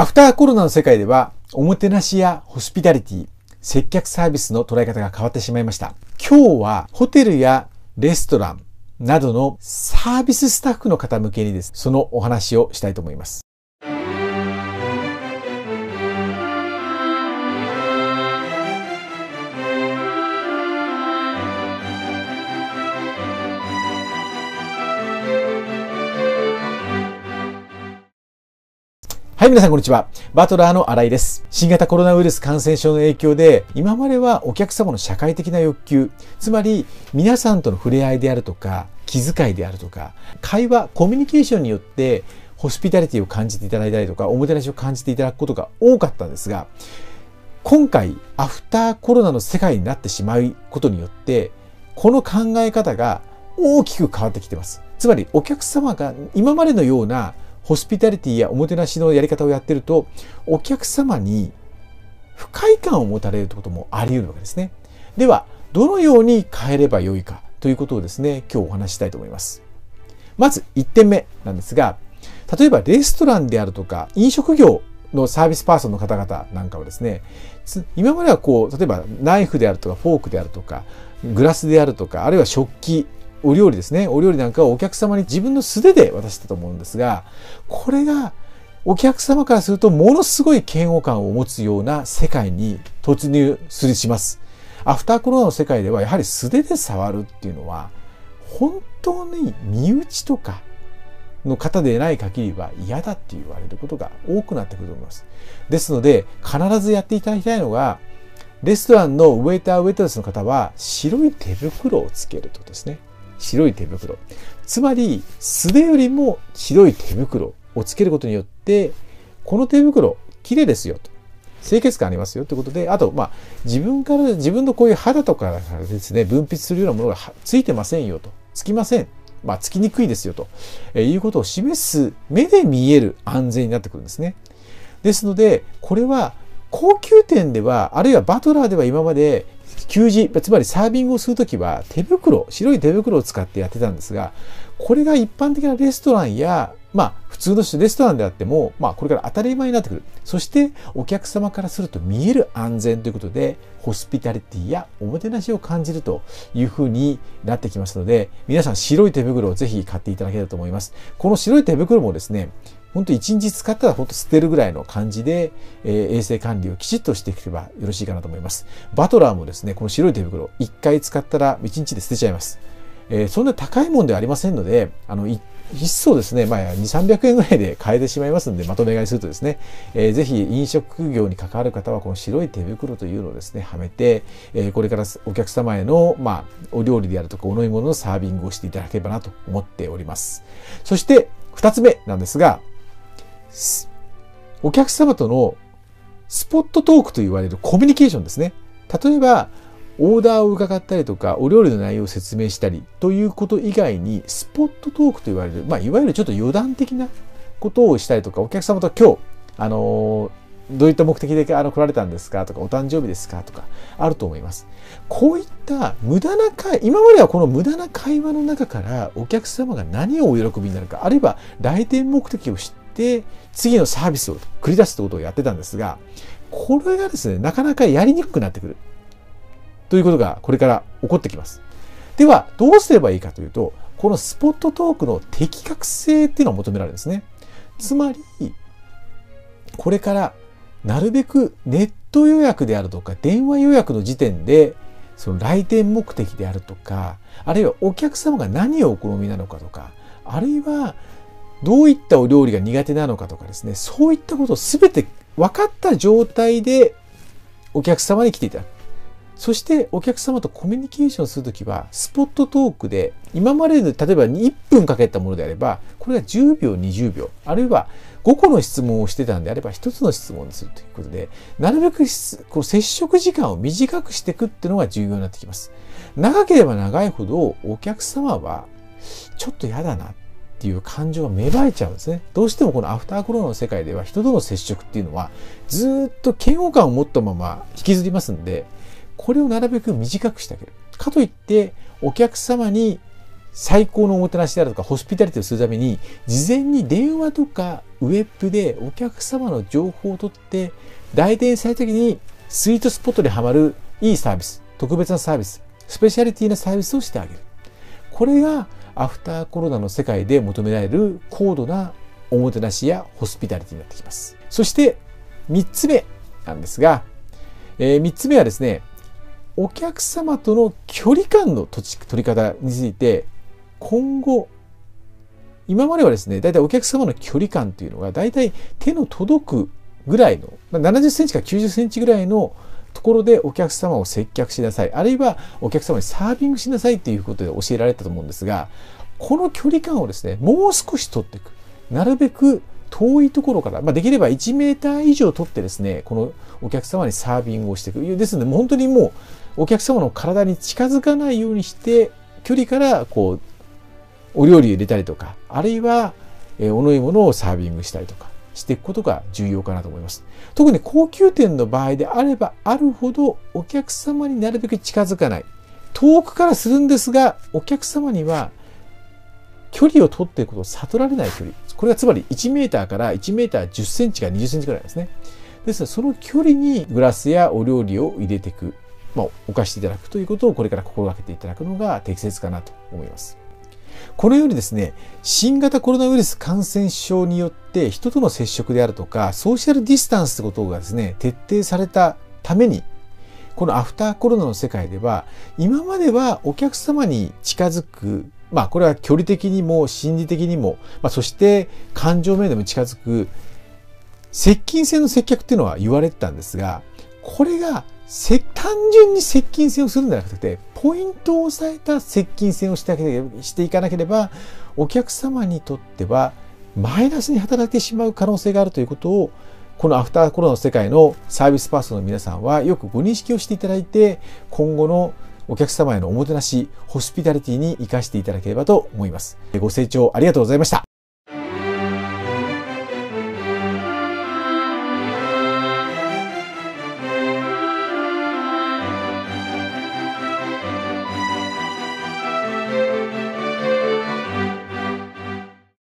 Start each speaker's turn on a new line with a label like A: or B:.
A: アフターコロナの世界では、おもてなしやホスピタリティ、接客サービスの捉え方が変わってしまいました。今日はホテルやレストランなどのサービススタッフの方向けにです、そのお話をしたいと思います。はい、皆さんこんにちは。バトラーの新井です。新型コロナウイルス感染症の影響で、今まではお客様の社会的な欲求、つまり皆さんとの触れ合いであるとか、気遣いであるとか、会話、コミュニケーションによって、ホスピタリティを感じていただいたりとか、おもてなしを感じていただくことが多かったんですが、今回、アフターコロナの世界になってしまうことによって、この考え方が大きく変わってきています。つまり、お客様が今までのようなホスピタリティやおもてなしのやり方をやってると、お客様に不快感を持たれるということもあり得るわけですね。では、どのように変えればよいかということをですね、今日お話ししたいと思います。まず1点目なんですが、例えばレストランであるとか飲食業のサービスパーソンの方々なんかはですね、今まではこう、例えばナイフであるとかフォークであるとか、グラスであるとか、あるいは食器、お料理ですね。お料理なんかをお客様に自分の素手で渡したと思うんですが、これがお客様からするとものすごい嫌悪感を持つような世界に突入するします。アフターコロナの世界ではやはり素手で触るっていうのは本当に身内とかの方でない限りは嫌だって言われることが多くなってくると思います。ですので必ずやっていただきたいのがレストランのウェイターウェイトレスの方は白い手袋をつけるとですね。白い手袋。つまり、素手よりも白い手袋をつけることによって、この手袋、綺麗ですよと。清潔感ありますよということで、あと、まあ、自分から、自分のこういう肌とかからですね、分泌するようなものがついてませんよと。つきません。まあ、つきにくいですよと、えいうことを示す目で見える安全になってくるんですね。ですので、これは高級店では、あるいはバトラーでは今まで給仕、つまりサービングをするときは手袋、白い手袋を使ってやってたんですが、これが一般的なレストランや、まあ普通のレストランであっても、まあこれから当たり前になってくる。そしてお客様からすると見える安全ということで、ホスピタリティやおもてなしを感じるというふうになってきますので、皆さん白い手袋をぜひ買っていただければと思います。この白い手袋もですね、本当1日使ったら本当捨てるぐらいの感じで、えー、衛生管理をきちっとしていけばよろしいかなと思います。バトラーもですね、この白い手袋、1回使ったら1日で捨てちゃいます。えー、そんな高いもんではありませんので、あの、一層ですね、まあ、2、300円ぐらいで買えてしまいますので、まとめ買いするとですね、えー、ぜひ飲食業に関わる方は、この白い手袋というのをですね、はめて、えー、これからお客様への、まあ、お料理であるとか、お飲み物のサービングをしていただければなと思っております。そして、二つ目なんですが、お客様とのスポットトークと言われるコミュニケーションですね。例えば、オーダーを伺ったりとか、お料理の内容を説明したりということ以外に、スポットトークと言われる、まあ、いわゆるちょっと余談的なことをしたりとか、お客様と今日、あのどういった目的であの来られたんですかとか、お誕生日ですかとか、あると思います。こういった無駄な会、今まではこの無駄な会話の中からお客様が何をお喜びになるか、あるいは来店目的を知って、次のサービスを繰り出すってことをやってたんですが、これがですね、なかなかやりにくくなってくる。ということがこれから起こってきます。では、どうすればいいかというと、このスポットトークの的確性っていうのを求められるんですね。つまり、これからなるべくネット予約であるとか電話予約の時点でその来店目的であるとか、あるいはお客様が何をお好みなのかとか、あるいはどういったお料理が苦手なのかとかですね、そういったことを全て分かった状態でお客様に来ていただく。そしてお客様とコミュニケーションするときは、スポットトークで、今までで例えば1分かけたものであれば、これが10秒、20秒、あるいは5個の質問をしてたんであれば、1つの質問にするということで、なるべくこう接触時間を短くしていくっていうのが重要になってきます。長ければ長いほど、お客様は、ちょっと嫌だなっていう感情が芽生えちゃうんですね。どうしてもこのアフターコロナの世界では人との接触っていうのはずっと嫌悪感を持ったまま引きずりますんで、これをなるべく短くしてあげる。かといって、お客様に最高のおもてなしであるとかホスピタリティをするために事前に電話とかウェブでお客様の情報を取って来店された時にスイートスポットでハマるいいサービス特別なサービススペシャリティなサービスをしてあげるこれがアフターコロナの世界で求められる高度なおもてなしやホスピタリティになってきますそして3つ目なんですが、えー、3つ目はですねお客様との距離感の取り方について今後、今まではですね、大体お客様の距離感というのが、大体手の届くぐらいの、70センチから90センチぐらいのところでお客様を接客しなさい。あるいはお客様にサービングしなさいっていうことで教えられたと思うんですが、この距離感をですね、もう少し取っていく。なるべく遠いところから、まあ、できれば1メーター以上取ってですね、このお客様にサービングをしていく。ですので、本当にもうお客様の体に近づかないようにして、距離からこうお料理を入れたりとか、あるいは、えお飲み物をサービングしたりとかしていくことが重要かなと思います。特に高級店の場合であればあるほどお客様になるべく近づかない。遠くからするんですが、お客様には距離を取っていくことを悟られない距離。これはつまり1メーターから1メーター10センチから20センチぐらいですね。ですので、その距離にグラスやお料理を入れていく、まあ、置かしていただくということをこれから心がけていただくのが適切かなと思います。このようにですね、新型コロナウイルス感染症によって人との接触であるとか、ソーシャルディスタンスってことがですね、徹底されたために、このアフターコロナの世界では、今まではお客様に近づく、まあこれは距離的にも心理的にも、まあそして感情面でも近づく、接近性の接客っていうのは言われてたんですが、これが単純に接近戦をするんじゃなくて、ポイントを押さえた接近戦をしてしていかなければ、お客様にとってはマイナスに働いてしまう可能性があるということを、このアフターコロナの世界のサービスパーソンの皆さんはよくご認識をしていただいて、今後のお客様へのおもてなし、ホスピタリティに活かしていただければと思います。ご清聴ありがとうございました。